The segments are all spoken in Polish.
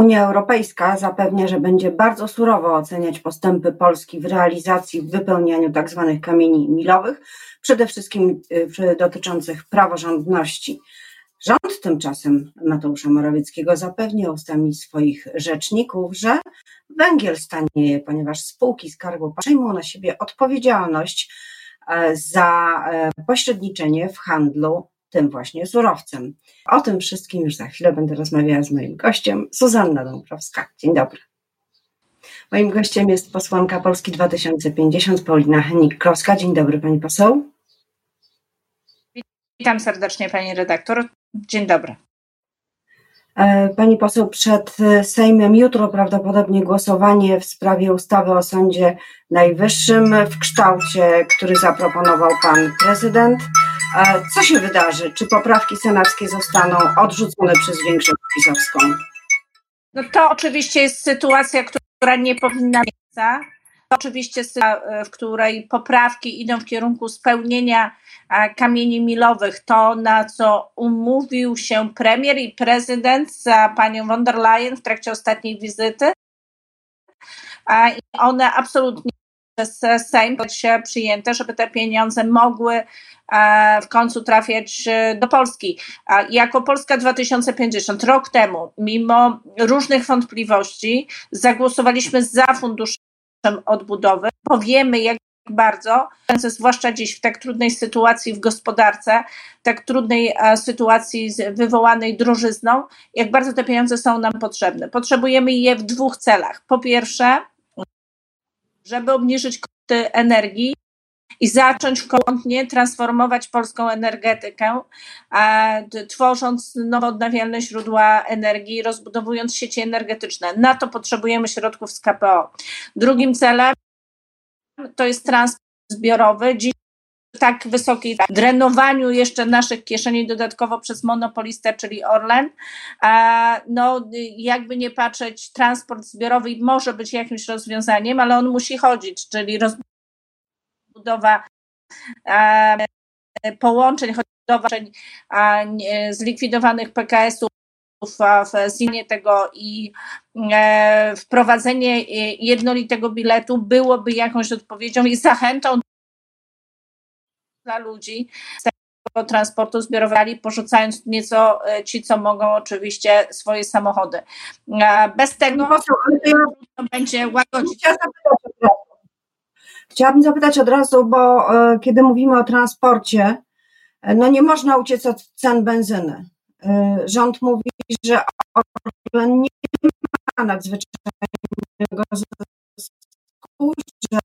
Unia Europejska zapewnia, że będzie bardzo surowo oceniać postępy Polski w realizacji, w wypełnianiu tzw. Tak kamieni milowych, przede wszystkim y, dotyczących praworządności. Rząd tymczasem Mateusza Morawieckiego zapewnia ustami swoich rzeczników, że węgiel stanieje, ponieważ spółki Skarbu przejmą na siebie odpowiedzialność e, za e, pośredniczenie w handlu tym właśnie surowcem. O tym wszystkim już za chwilę będę rozmawiała z moim gościem, Suzanna Dąbrowska. Dzień dobry. Moim gościem jest posłanka Polski 2050, Paulina Henik-Kloska. Dzień dobry, pani poseł. Witam serdecznie, pani redaktor. Dzień dobry. E, pani poseł, przed Sejmem jutro prawdopodobnie głosowanie w sprawie ustawy o Sądzie Najwyższym w kształcie, który zaproponował pan prezydent. Co się wydarzy? Czy poprawki senackie zostaną odrzucone przez większość pisowską? No to oczywiście jest sytuacja, która nie powinna mieć. To oczywiście sytuacja, w której poprawki idą w kierunku spełnienia kamieni milowych, to na co umówił się premier i prezydent z panią von der Leyen w trakcie ostatniej wizyty. I one absolutnie przez Sejm być przyjęte, żeby te pieniądze mogły e, w końcu trafiać e, do Polski. Jako Polska 2050 rok temu, mimo różnych wątpliwości, zagłosowaliśmy za funduszem odbudowy. Powiemy, jak bardzo, zwłaszcza dziś w tak trudnej sytuacji w gospodarce, tak trudnej e, sytuacji wywołanej drożyzną, jak bardzo te pieniądze są nam potrzebne. Potrzebujemy je w dwóch celach. Po pierwsze, żeby obniżyć koszty energii i zacząć kątnie transformować polską energetykę, tworząc nowo odnawialne źródła energii, rozbudowując sieci energetyczne. Na to potrzebujemy środków z KPO. Drugim celem to jest transport zbiorowy. Dziś tak wysokiej drenowaniu jeszcze naszych kieszeni dodatkowo przez monopolistę, czyli Orlen. No, jakby nie patrzeć, transport zbiorowy może być jakimś rozwiązaniem, ale on musi chodzić, czyli rozbudowa połączeń, choćby zlikwidowanych PKS-ów w zmianie tego i e, wprowadzenie jednolitego biletu byłoby jakąś odpowiedzią i zachętą dla ludzi z tego transportu zbiorowego, porzucając nieco e, ci, co mogą oczywiście swoje samochody. Bez tego to będzie łagodzić. Chciałabym zapytać od razu, bo e, kiedy mówimy o transporcie, e, no nie można uciec od cen benzyny. Rząd mówi, że Orlen nie ma nadzwyczajnego zysku, że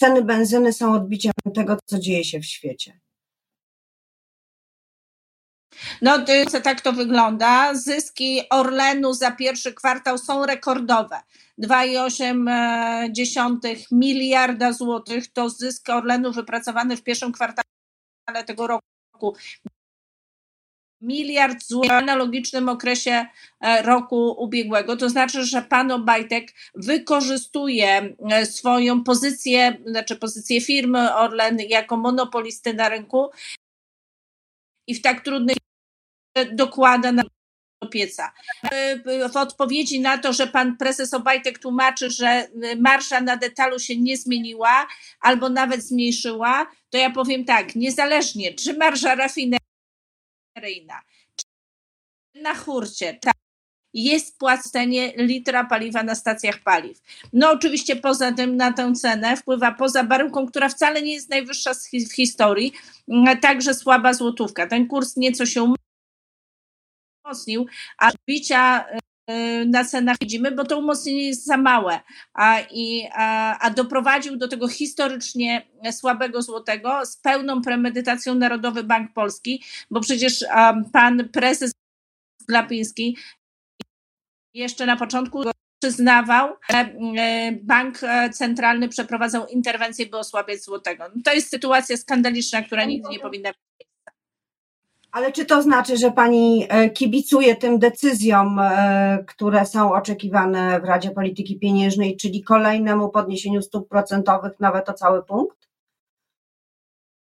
ceny benzyny są odbiciem tego, co dzieje się w świecie. No, tak to wygląda. Zyski Orlenu za pierwszy kwartał są rekordowe. 2,8 miliarda złotych to zysk Orlenu wypracowany w pierwszym kwartale tego roku miliard złotych w analogicznym okresie e, roku ubiegłego. To znaczy, że pan Obajtek wykorzystuje e, swoją pozycję, znaczy pozycję firmy Orlen jako monopolisty na rynku i w tak trudnej dokłada na pieca. E, w odpowiedzi na to, że pan prezes Obajtek tłumaczy, że marsza na detalu się nie zmieniła albo nawet zmniejszyła, to ja powiem tak, niezależnie czy marsza rafinerii na hurcie, tak, jest płacenie litra paliwa na stacjach paliw. No oczywiście poza tym na tę cenę wpływa poza baryłką, która wcale nie jest najwyższa w historii, także słaba złotówka. Ten kurs nieco się umocnił, a bicia y, na cenach widzimy, bo to umocnienie jest za małe, a, i, a, a doprowadził do tego historycznie słabego złotego z pełną premedytacją Narodowy Bank Polski, bo przecież a, pan prezes Glapiński jeszcze na początku przyznawał, że e, bank centralny przeprowadzał interwencję, by osłabiać złotego. To jest sytuacja skandaliczna, która nigdy nie powinna być. Ale czy to znaczy, że pani e, kibicuje tym decyzjom, e, które są oczekiwane w Radzie Polityki Pieniężnej, czyli kolejnemu podniesieniu stóp procentowych nawet o cały punkt?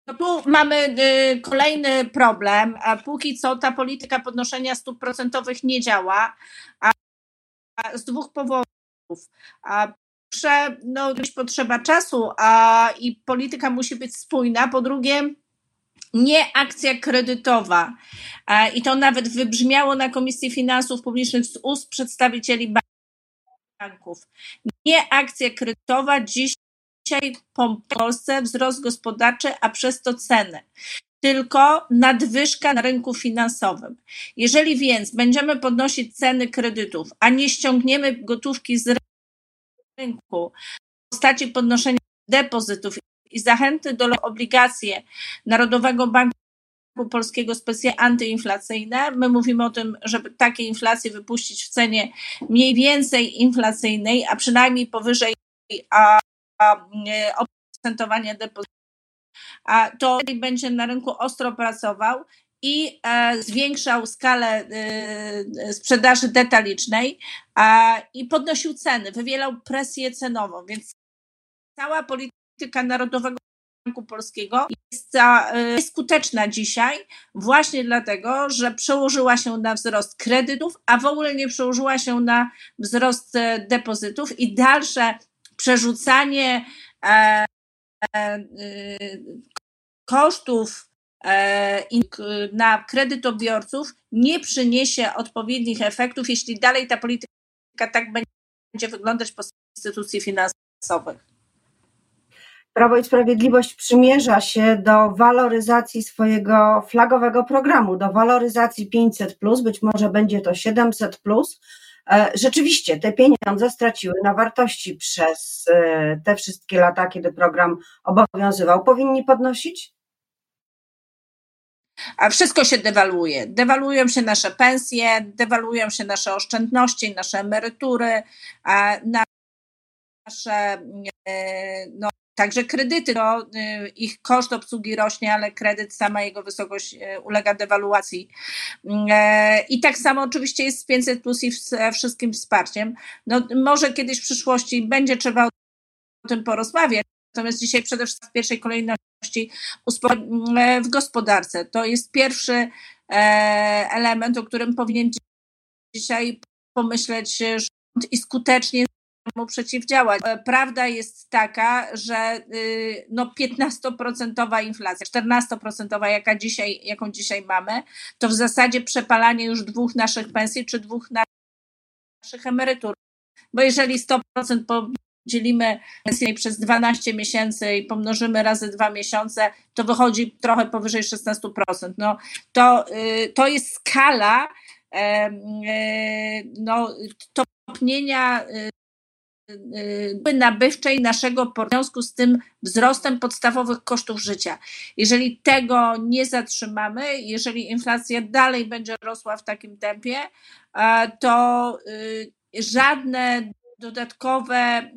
No tu mamy y, kolejny problem. A póki co ta polityka podnoszenia stóp procentowych nie działa. A, z dwóch powodów. A pierwsze, no, potrzeba czasu, a i polityka musi być spójna. Po drugie, nie akcja kredytowa. I to nawet wybrzmiało na Komisji Finansów Publicznych z ust przedstawicieli banków. Nie akcja kredytowa, dzisiaj po Polsce wzrost gospodarczy, a przez to ceny. Tylko nadwyżka na rynku finansowym. Jeżeli więc będziemy podnosić ceny kredytów, a nie ściągniemy gotówki z rynku w postaci podnoszenia depozytów i zachęty do obligacji Narodowego Banku Polskiego specjalnie antyinflacyjne. My mówimy o tym, żeby takie inflacje wypuścić w cenie mniej więcej inflacyjnej, a przynajmniej powyżej a, oprocentowania depozytów. A to będzie na rynku ostro pracował i e, zwiększał skalę e, sprzedaży detalicznej i podnosił ceny, wywielał presję cenową, więc cała polityka Narodowego Banku Polskiego jest, jest skuteczna dzisiaj właśnie dlatego, że przełożyła się na wzrost kredytów, a w ogóle nie przełożyła się na wzrost depozytów i dalsze przerzucanie e, e, kosztów e, na kredytobiorców nie przyniesie odpowiednich efektów, jeśli dalej ta polityka tak będzie wyglądać po instytucji finansowych. Prawo i Sprawiedliwość przymierza się do waloryzacji swojego flagowego programu, do waloryzacji 500, być może będzie to 700. E, rzeczywiście te pieniądze straciły na wartości przez e, te wszystkie lata, kiedy program obowiązywał. Powinni podnosić? A wszystko się dewaluuje. Dewalują się nasze pensje, dewalują się nasze oszczędności, nasze emerytury, nasze e, no, Także kredyty, no, ich koszt obsługi rośnie, ale kredyt, sama jego wysokość y, ulega dewaluacji. E, I tak samo oczywiście jest z 500 plus i wszystkim wsparciem. No, może kiedyś w przyszłości będzie trzeba o tym porozmawiać. Natomiast dzisiaj przede wszystkim w pierwszej kolejności w gospodarce. To jest pierwszy e, element, o którym powinien dzisiaj pomyśleć rząd i skutecznie mu przeciwdziałać. E, prawda jest taka, że y, no 15% inflacja, 14% jaka dzisiaj, jaką dzisiaj mamy, to w zasadzie przepalanie już dwóch naszych pensji czy dwóch naszych emerytur. Bo jeżeli 100% podzielimy pensję przez 12 miesięcy i pomnożymy razy dwa miesiące, to wychodzi trochę powyżej 16%. No, to, y, to jest skala e, no, topnienia y, Y, nabywczej naszego w związku z tym wzrostem podstawowych kosztów życia. Jeżeli tego nie zatrzymamy, jeżeli inflacja dalej będzie rosła w takim tempie, to y, żadne dodatkowe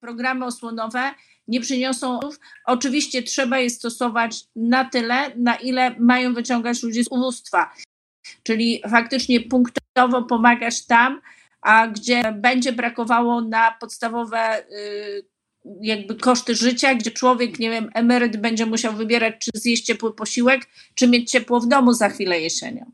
programy osłonowe nie przyniosą. Oczywiście trzeba je stosować na tyle, na ile mają wyciągać ludzie z ubóstwa, czyli faktycznie punktowo pomagać tam, a gdzie będzie brakowało na podstawowe y, jakby koszty życia, gdzie człowiek, nie wiem, emeryt będzie musiał wybierać, czy zjeść ciepły posiłek, czy mieć ciepło w domu za chwilę jesienią.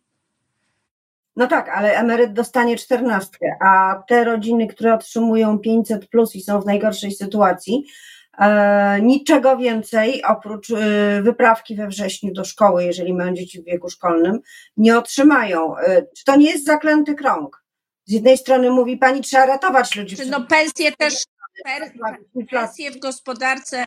No tak, ale emeryt dostanie czternastkę, a te rodziny, które otrzymują 500 plus i są w najgorszej sytuacji, e, niczego więcej oprócz e, wyprawki we wrześniu do szkoły, jeżeli mają dzieci w wieku szkolnym, nie otrzymają. E, czy to nie jest zaklęty krąg? Z jednej strony mówi pani, trzeba ratować ludzi. No pensje też, pensje w gospodarce,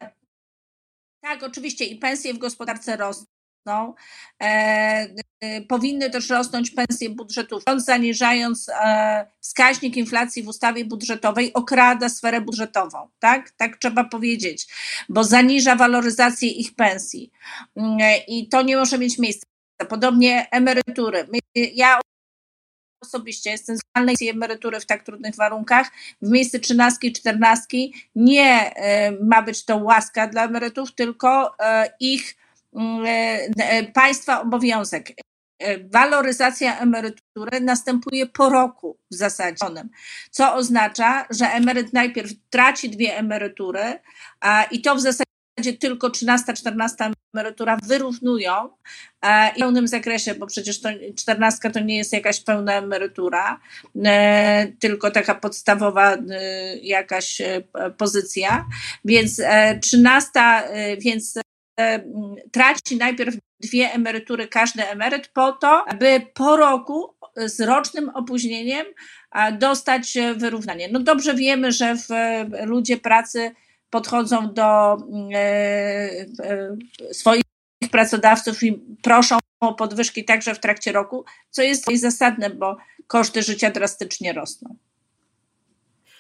tak oczywiście i pensje w gospodarce rosną. E, e, powinny też rosnąć pensje budżetów. Rząd zaniżając e, wskaźnik inflacji w ustawie budżetowej okrada sferę budżetową, tak? Tak trzeba powiedzieć, bo zaniża waloryzację ich pensji mm, i to nie może mieć miejsca. Podobnie emerytury. Ja osobiście jestem z emerytury w tak trudnych warunkach. W miejsce trzynastki czternastki nie e, ma być to łaska dla emerytów, tylko e, ich e, państwa obowiązek. Waloryzacja emerytury następuje po roku w zasadzie, co oznacza, że emeryt najpierw traci dwie emerytury i to w zasadzie tylko 13-14 emerytura wyrównują e, w pełnym zakresie, bo przecież to 14 to nie jest jakaś pełna emerytura, e, tylko taka podstawowa e, jakaś pozycja, więc 13, więc traci najpierw dwie emerytury każdy emeryt po to, aby po roku z rocznym opóźnieniem dostać wyrównanie. No dobrze wiemy, że w, ludzie pracy podchodzą do e, e, swoich pracodawców i proszą o podwyżki także w trakcie roku, co jest zasadne, bo koszty życia drastycznie rosną.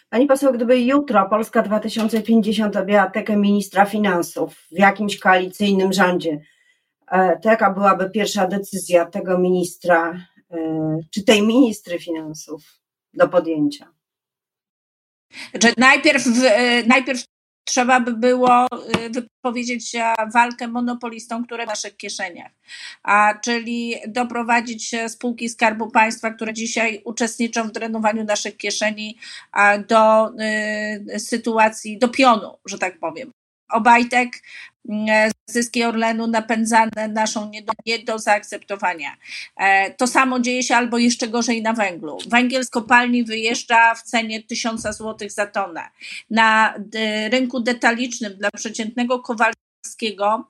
Pani poseł, gdyby jutro Polska 2050 objęła tekę ministra finansów w jakimś koalicyjnym rządzie, e, to jaka byłaby pierwsza decyzja tego ministra czy tej ministry finansów do podjęcia? Że najpierw, najpierw trzeba by było y, wypowiedzieć walkę monopolistom, które w naszych kieszeniach, a czyli doprowadzić spółki Skarbu Państwa, które dzisiaj uczestniczą w drenowaniu naszych kieszeni do y, sytuacji, do pionu, że tak powiem. Obajtek E, zyski Orlenu napędzane naszą nie do, nie do zaakceptowania. E, to samo dzieje się albo jeszcze gorzej na węglu. Węgiel z kopalni wyjeżdża w cenie 1000 zł za tonę. Na rynku detalicznym dla przeciętnego Kowalskiego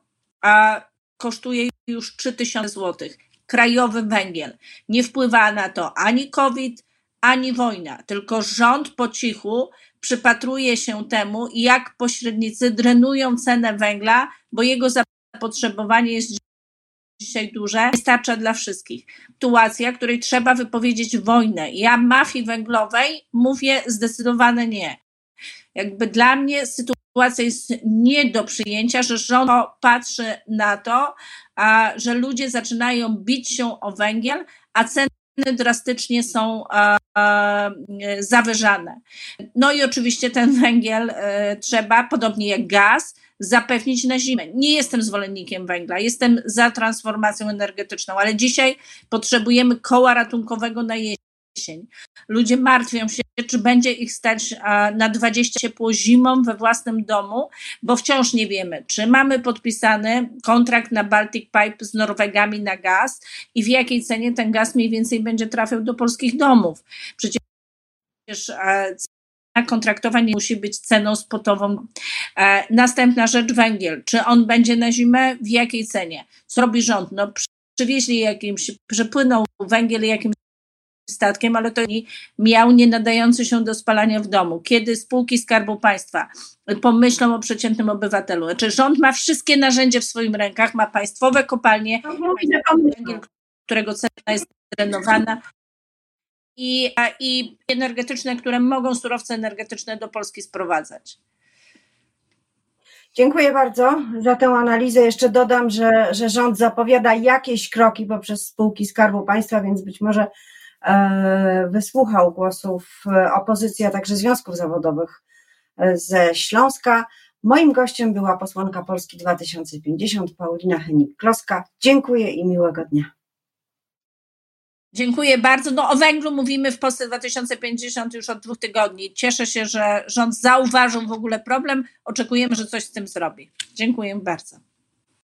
kosztuje już 3000 zł. Krajowy węgiel. Nie wpływa na to ani COVID, ani wojna, tylko rząd po cichu przypatruje się temu, jak pośrednicy drenują cenę węgla, bo jego zapotrzebowanie jest dzisiaj duże, wystarcza dla wszystkich. Sytuacja, której trzeba wypowiedzieć wojnę. Ja mafii węglowej mówię zdecydowane nie. Jakby dla mnie sytuacja jest nie do przyjęcia, że rząd patrzy na to, a, że ludzie zaczynają bić się o węgiel, a ceny drastycznie są zawyżane. No i oczywiście ten węgiel e, trzeba, podobnie jak gaz, zapewnić na zimę. Nie jestem zwolennikiem węgla, jestem za transformacją energetyczną, ale dzisiaj potrzebujemy koła ratunkowego na jesień jesień. Ludzie martwią się, czy będzie ich stać na 20 ciepło zimą we własnym domu, bo wciąż nie wiemy, czy mamy podpisany kontrakt na Baltic Pipe z Norwegami na gaz i w jakiej cenie ten gaz mniej więcej będzie trafiał do polskich domów. Przecież cena kontraktowa nie musi być ceną spotową. E, następna rzecz, węgiel. Czy on będzie na zimę? W jakiej cenie? Co robi rząd? No, przywieźli jakimś, przepłynął węgiel jakimś statkiem, ale to miał nie nadający się do spalania w domu. Kiedy spółki Skarbu Państwa pomyślą o przeciętnym obywatelu, znaczy rząd ma wszystkie narzędzia w swoim rękach, ma państwowe kopalnie, węgiel, którego cena jest drenowana, i, i energetyczne, które mogą surowce energetyczne do Polski sprowadzać. Dziękuję bardzo za tę analizę. Jeszcze dodam, że, że rząd zapowiada jakieś kroki poprzez spółki Skarbu Państwa, więc być może wysłuchał głosów e, opozycji, a także związków zawodowych e, ze Śląska. Moim gościem była posłanka Polski 2050 Paulina Henik-Kloska. Dziękuję i miłego dnia. Dziękuję bardzo. No o węglu mówimy w Polsce 2050 już od dwóch tygodni. Cieszę się, że rząd zauważył w ogóle problem. Oczekujemy, że coś z tym zrobi. Dziękuję bardzo.